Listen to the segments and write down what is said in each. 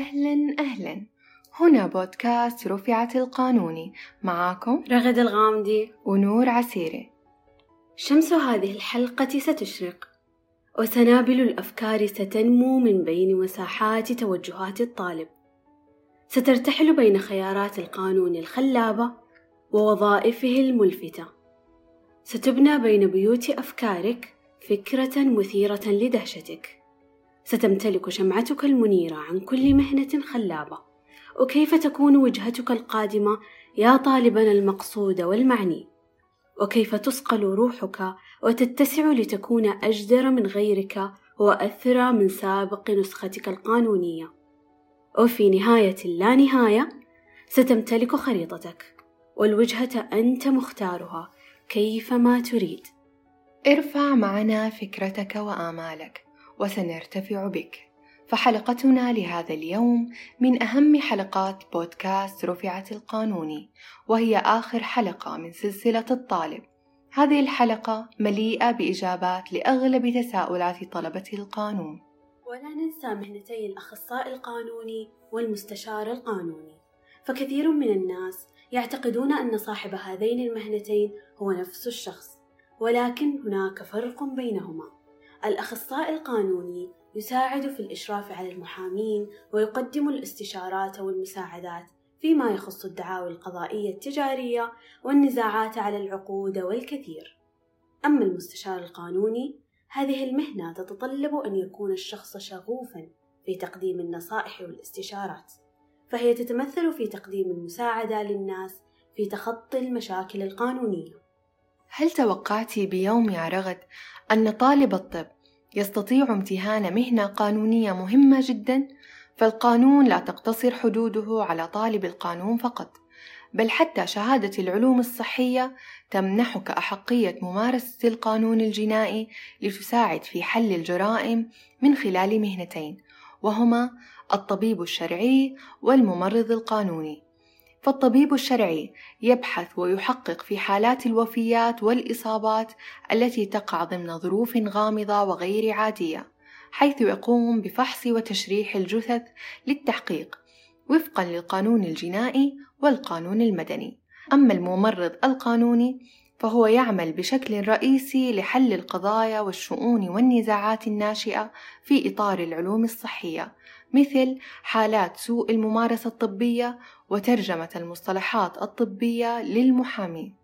أهلا أهلا. هنا بودكاست رفعت القانوني معاكم رغد الغامدي. ونور عسيري. شمس هذه الحلقة ستشرق. وسنابل الأفكار ستنمو من بين مساحات توجهات الطالب. سترتحل بين خيارات القانون الخلابة ووظائفه الملفتة. ستبنى بين بيوت أفكارك فكرة مثيرة لدهشتك. ستمتلك شمعتك المنيرة عن كل مهنة خلابة. وكيف تكون وجهتك القادمة يا طالبا المقصود والمعني؟ وكيف تصقل روحك وتتسع لتكون أجدر من غيرك وأثرى من سابق نسختك القانونية؟ وفي نهاية اللا نهاية ستمتلك خريطتك والوجهة أنت مختارها كيفما تريد. ارفع معنا فكرتك وآمالك. وسنرتفع بك. فحلقتنا لهذا اليوم من أهم حلقات بودكاست رفعت القانوني وهي آخر حلقة من سلسلة الطالب. هذه الحلقة مليئة بإجابات لأغلب تساؤلات طلبة القانون. ولا ننسى مهنتي الأخصائي القانوني والمستشار القانوني. فكثير من الناس يعتقدون أن صاحب هذين المهنتين هو نفس الشخص ولكن هناك فرق بينهما. الأخصائي القانوني يساعد في الإشراف على المحامين ويقدم الاستشارات والمساعدات فيما يخص الدعاوى القضائية التجارية والنزاعات على العقود والكثير. أما المستشار القانوني هذه المهنة تتطلب أن يكون الشخص شغوفا في تقديم النصائح والاستشارات فهي تتمثل في تقديم المساعدة للناس في تخطي المشاكل القانونية. هل توقعت بيوم يا رغد أن طالب الطب يستطيع امتهان مهنة قانونية مهمة جدا؟ فالقانون لا تقتصر حدوده على طالب القانون فقط بل حتى شهادة العلوم الصحية تمنحك أحقية ممارسة القانون الجنائي لتساعد في حل الجرائم من خلال مهنتين وهما الطبيب الشرعي والممرض القانوني فالطبيب الشرعي يبحث ويحقق في حالات الوفيات والإصابات التي تقع ضمن ظروف غامضة وغير عادية حيث يقوم بفحص وتشريح الجثث للتحقيق وفقا للقانون الجنائي والقانون المدني. أما الممرض القانوني فهو يعمل بشكل رئيسي لحل القضايا والشؤون والنزاعات الناشئة في إطار العلوم الصحية مثل حالات سوء الممارسة الطبية وترجمة المصطلحات الطبية للمحامي.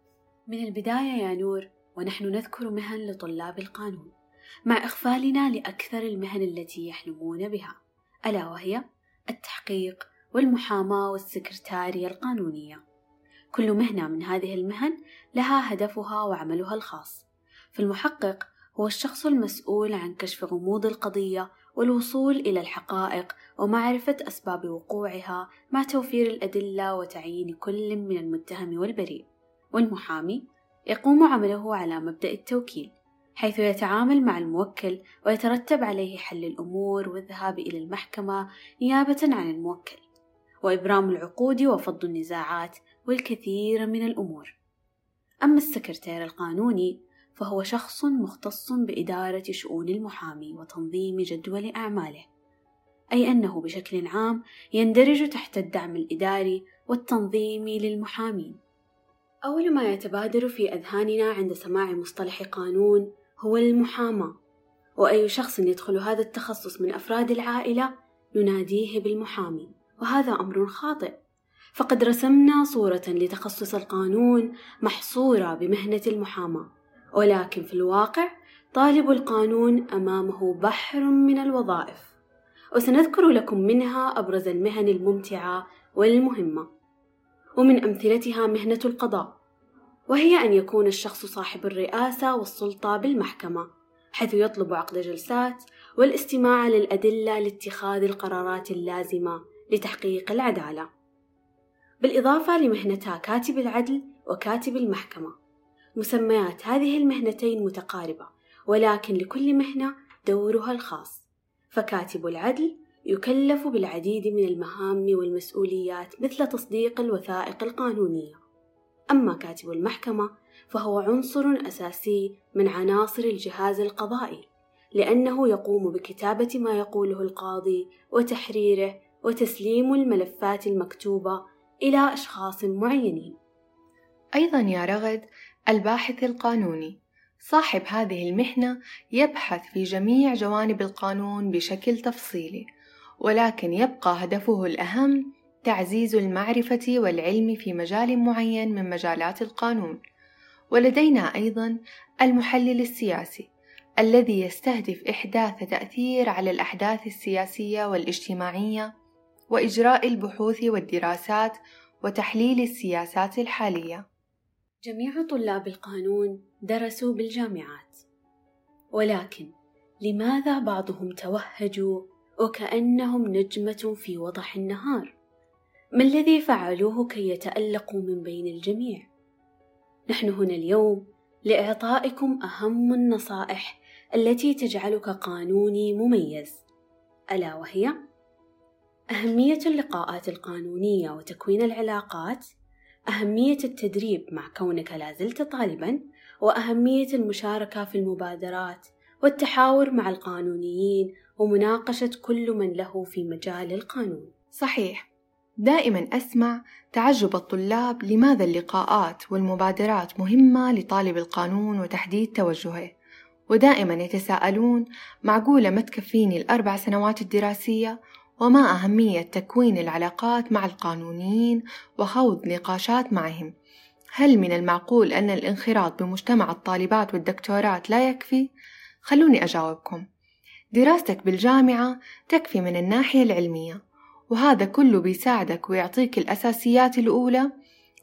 من البداية يا نور ونحن نذكر مهن لطلاب القانون. مع إغفالنا لأكثر المهن التي يحلمون بها ألا وهي التحقيق والمحاماة والسكرتارية القانونية. كل مهنة من هذه المهن لها هدفها وعملها الخاص. فالمحقق هو الشخص المسؤول عن كشف غموض القضية والوصول إلى الحقائق ومعرفة أسباب وقوعها مع توفير الأدلة وتعيين كل من المتهم والبريء. والمحامي يقوم عمله على مبدأ التوكيل حيث يتعامل مع الموكل ويترتب عليه حل الأمور والذهاب إلى المحكمة نيابة عن الموكل وإبرام العقود وفض النزاعات والكثير من الأمور. أما السكرتير القانوني فهو شخص مختص بإدارة شؤون المحامي وتنظيم جدول أعماله أي أنه بشكل عام يندرج تحت الدعم الإداري والتنظيمي للمحامين. أول ما يتبادر في أذهاننا عند سماع مصطلح قانون هو المحاماة وأي شخص يدخل هذا التخصص من أفراد العائلة نناديه بالمحامي وهذا أمر خاطئ. فقد رسمنا صورة لتخصص القانون محصورة بمهنة المحاماة. ولكن في الواقع طالب القانون أمامه بحر من الوظائف وسنذكر لكم منها أبرز المهن الممتعة والمهمة. ومن أمثلتها مهنة القضاء وهي أن يكون الشخص صاحب الرئاسة والسلطة بالمحكمة حيث يطلب عقد جلسات والاستماع للأدلة لاتخاذ القرارات اللازمة لتحقيق العدالة. بالإضافة لمهنتا كاتب العدل وكاتب المحكمة. مسميات هذه المهنتين متقاربة ولكن لكل مهنة دورها الخاص فكاتب العدل يكلف بالعديد من المهام والمسؤوليات مثل تصديق الوثائق القانونية أما كاتب المحكمة فهو عنصر أساسي من عناصر الجهاز القضائي لأنه يقوم بكتابة ما يقوله القاضي وتحريره وتسليم الملفات المكتوبة إلى أشخاص معينين. أيضا يا رغد الباحث القانوني صاحب هذه المهنة يبحث في جميع جوانب القانون بشكل تفصيلي، ولكن يبقى هدفه الأهم تعزيز المعرفة والعلم في مجال معين من مجالات القانون. ولدينا أيضا المحلل السياسي الذي يستهدف إحداث تأثير على الأحداث السياسية والاجتماعية وإجراء البحوث والدراسات وتحليل السياسات الحالية. جميع طلاب القانون درسوا بالجامعات، ولكن لماذا بعضهم توهجوا وكأنهم نجمة في وضح النهار؟ ما الذي فعلوه كي يتألقوا من بين الجميع؟ نحن هنا اليوم لإعطائكم أهم النصائح التي تجعلك قانوني مميز ألا وهي أهمية اللقاءات القانونية وتكوين العلاقات أهمية التدريب مع كونك لازلت طالبا وأهمية المشاركة في المبادرات والتحاور مع القانونيين ومناقشة كل من له في مجال القانون. صحيح. دائما أسمع تعجب الطلاب لماذا اللقاءات والمبادرات مهمة لطالب القانون وتحديد توجهه ودائما يتساءلون معقولة ما تكفيني الأربع سنوات الدراسية وما أهمية تكوين العلاقات مع القانونيين وخوض نقاشات معهم. هل من المعقول أن الانخراط بمجتمع الطالبات والدكتورات لا يكفي؟ خلوني أجاوبكم. دراستك بالجامعة تكفي من الناحية العلمية وهذا كله بيساعدك ويعطيك الأساسيات الأولى.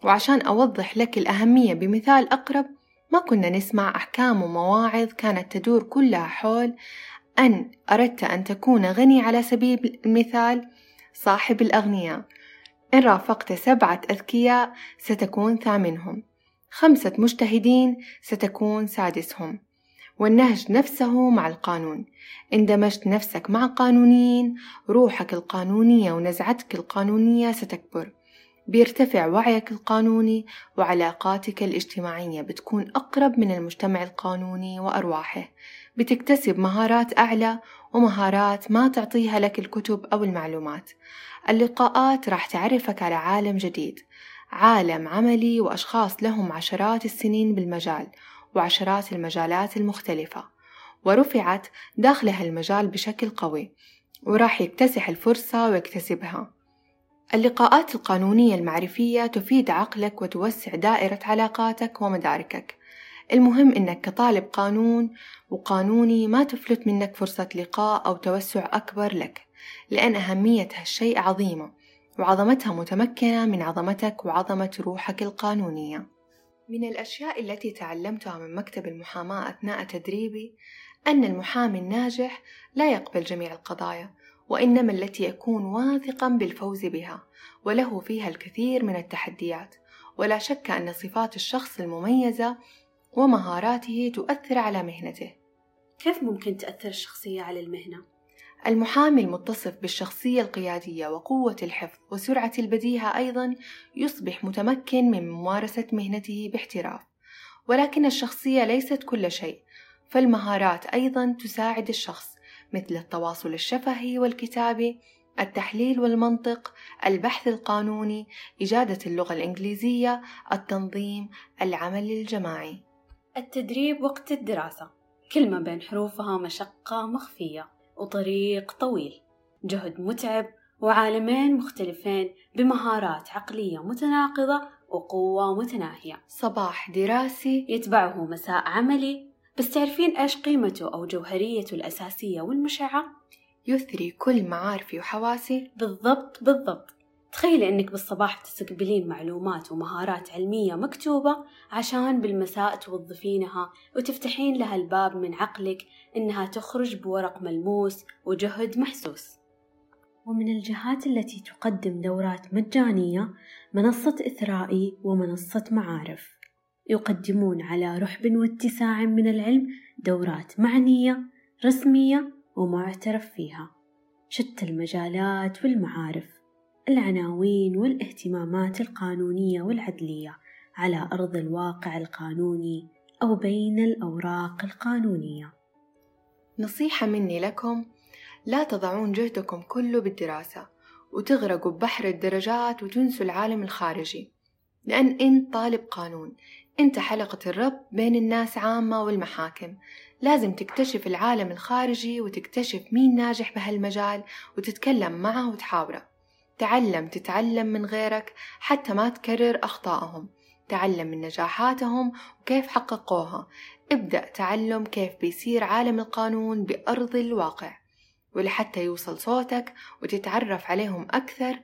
وعشان أوضح لك الأهمية بمثال أقرب ما كنا نسمع أحكام ومواعظ كانت تدور كلها حول أن أردت أن تكون غني على سبيل المثال صاحب الأغنياء. إن رافقت سبعة أذكياء ستكون ثامنهم. خمسة مجتهدين ستكون سادسهم. والنهج نفسه مع القانون. اندمجت نفسك مع قانونيين روحك القانونية ونزعتك القانونية ستكبر. بيرتفع وعيك القانوني وعلاقاتك الاجتماعية بتكون أقرب من المجتمع القانوني وأرواحه. بتكتسب مهارات أعلى ومهارات ما تعطيها لك الكتب أو المعلومات. اللقاءات راح تعرفك على عالم جديد عالم عملي وأشخاص لهم عشرات السنين بالمجال وعشرات المجالات المختلفة. ورفعت داخل هالمجال بشكل قوي وراح يكتسح الفرصة ويكتسبها. اللقاءات القانونية المعرفية تفيد عقلك وتوسع دائرة علاقاتك ومداركك. المهم إنك كطالب قانون وقانوني ما تفلت منك فرصة لقاء أو توسع أكبر لك لأن أهمية هالشيء عظيمة وعظمتها متمكنة من عظمتك وعظمة روحك القانونية. من الأشياء التي تعلمتها من مكتب المحاماة أثناء تدريبي أن المحامي الناجح لا يقبل جميع القضايا وإنما التي يكون واثقا بالفوز بها وله فيها الكثير من التحديات. ولا شك أن صفات الشخص المميزة ومهاراته تؤثر على مهنته. كيف ممكن تأثر الشخصية على المهنة؟ المحامي المتصف بالشخصية القيادية وقوة الحفظ وسرعة البديهة أيضا يصبح متمكن من ممارسة مهنته باحتراف. ولكن الشخصية ليست كل شيء فالمهارات أيضا تساعد الشخص مثل التواصل الشفهي والكتابي التحليل والمنطق البحث القانوني إجادة اللغة الإنجليزية التنظيم العمل الجماعي. التدريب وقت الدراسة. كلمة بين حروفها مشقة مخفية وطريق طويل. جهد متعب وعالمين مختلفين بمهارات عقلية متناقضة وقوة متناهية. صباح دراسي. يتبعه مساء عملي. بس تعرفين إيش قيمته أو جوهريته الأساسية والمشعة؟ يثري كل معارفي وحواسي. بالضبط بالضبط. تخيلي أنك بالصباح تستقبلين معلومات ومهارات علمية مكتوبة عشان بالمساء توظفينها وتفتحين لها الباب من عقلك إنها تخرج بورق ملموس وجهد محسوس. ومن الجهات التي تقدم دورات مجانية منصة إثرائي ومنصة معارف. يقدمون على رحب واتساع من العلم دورات معنية رسمية ومعترف فيها. شتى المجالات والمعارف. العناوين والاهتمامات القانونية والعدلية على أرض الواقع القانوني أو بين الأوراق القانونية. نصيحة مني لكم لا تضعون جهدكم كله بالدراسة وتغرقوا ببحر الدرجات وتنسوا العالم الخارجي لأن أنت طالب قانون أنت حلقة الربط بين الناس عامة والمحاكم لازم تكتشف العالم الخارجي وتكتشف مين ناجح بهالمجال وتتكلم معه وتحاوره تعلم تتعلم من غيرك حتى ما تكرر أخطائهم. تعلم من نجاحاتهم وكيف حققوها. ابدأ تعلم كيف بيصير عالم القانون بأرض الواقع. ولحتى يوصل صوتك وتتعرف عليهم أكثر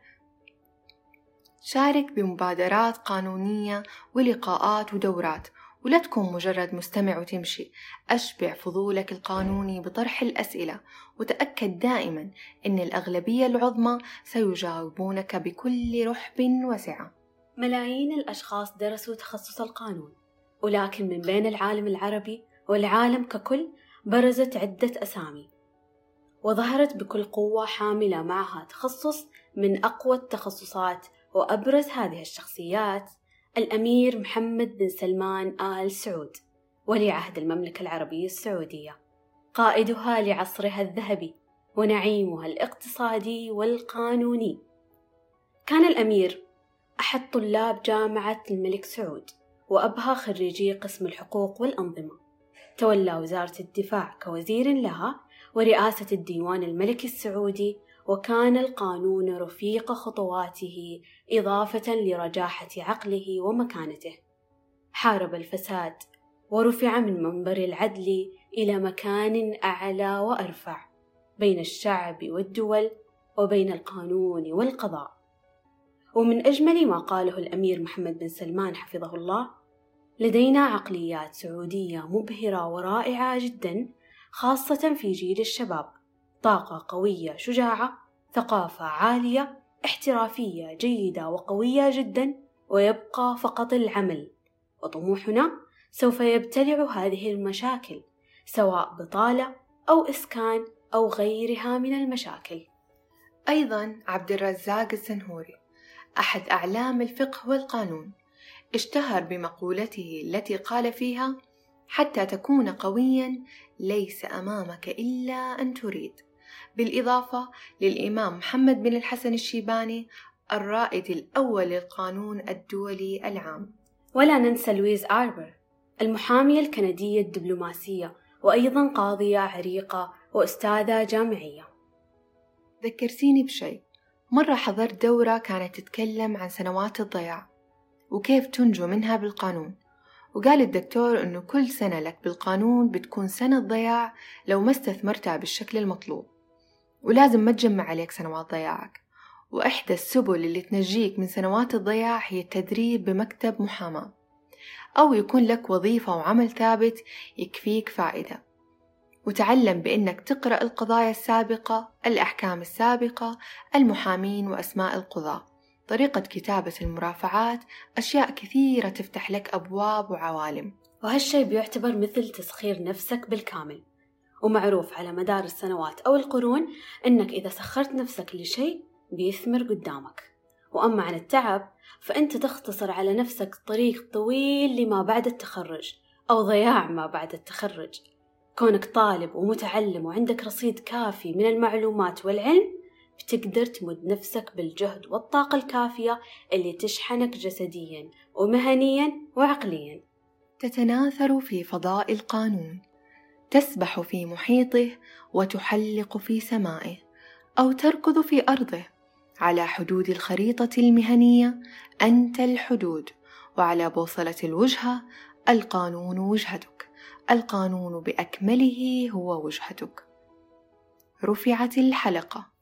شارك بمبادرات قانونية ولقاءات ودورات. ولا تكون مجرد مستمع وتمشي. أشبع فضولك القانوني بطرح الأسئلة وتأكد دائما أن الأغلبية العظمى سيجاوبونك بكل رحب وسعة. ملايين الأشخاص درسوا تخصص القانون ولكن من بين العالم العربي والعالم ككل برزت عدة أسامي وظهرت بكل قوة حاملة معها تخصص من أقوى التخصصات وأبرز هذه الشخصيات. الأمير محمد بن سلمان آل سعود ولي عهد المملكة العربية السعودية. قائدها لعصرها الذهبي ونعيمها الاقتصادي والقانوني. كان الأمير أحد طلاب جامعة الملك سعود وأبها خريجي قسم الحقوق والأنظمة. تولى وزارة الدفاع كوزير لها ورئاسة الديوان الملكي السعودي وكان القانون رفيق خطواته إضافة لرجاحة عقله ومكانته. حارب الفساد ورفع من منبر العدل إلى مكان أعلى وأرفع بين الشعب والدول وبين القانون والقضاء. ومن أجمل ما قاله الأمير محمد بن سلمان حفظه الله لدينا عقليات سعودية مبهرة ورائعة جدا خاصة في جيل الشباب. طاقة قوية شجاعة ثقافة عالية احترافية جيدة وقوية جدا ويبقى فقط العمل. وطموحنا سوف يبتلع هذه المشاكل سواء بطالة أو إسكان أو غيرها من المشاكل. أيضا عبد الرزاق السنهوري أحد أعلام الفقه والقانون اشتهر بمقولته التي قال فيها حتى تكون قويا ليس أمامك إلا أن تريد. بالإضافة للإمام محمد بن الحسن الشيباني الرائد الأول للقانون الدولي العام. ولا ننسى لويز آربر المحامية الكندية الدبلوماسية وأيضا قاضية عريقة وأستاذة جامعية. ذكرتيني بشيء. مرة حضرت دورة كانت تتكلم عن سنوات الضياع وكيف تنجو منها بالقانون. وقال الدكتور أنه كل سنة لك بالقانون بتكون سنة ضياع لو ما استثمرتها بالشكل المطلوب. ولازم ما تجمع عليك سنوات ضياعك. وإحدى السبل اللي تنجيك من سنوات الضياع هي التدريب بمكتب محاماة. أو يكون لك وظيفة وعمل ثابت يكفيك فائدة. وتعلم بأنك تقرأ القضايا السابقة الأحكام السابقة المحامين وأسماء القضاة طريقة كتابة المرافعات أشياء كثيرة تفتح لك أبواب وعوالم. وهالشي بيعتبر مثل تسخير نفسك بالكامل. ومعروف على مدار السنوات أو القرون أنك إذا سخرت نفسك لشيء بيثمر قدامك. وأما عن التعب فأنت تختصر على نفسك طريق طويل لما بعد التخرج أو ضياع ما بعد التخرج. كونك طالب ومتعلم وعندك رصيد كافي من المعلومات والعلم بتقدر تمد نفسك بالجهد والطاقة الكافية اللي تشحنك جسديا ومهنيا وعقليا. تتناثر في فضاء القانون. تسبح في محيطه وتحلق في سمائه أو تركض في أرضه. على حدود الخريطة المهنية أنت الحدود وعلى بوصلة الوجهه القانون وجهتك. القانون بأكمله هو وجهتك. رفعت الحلقة.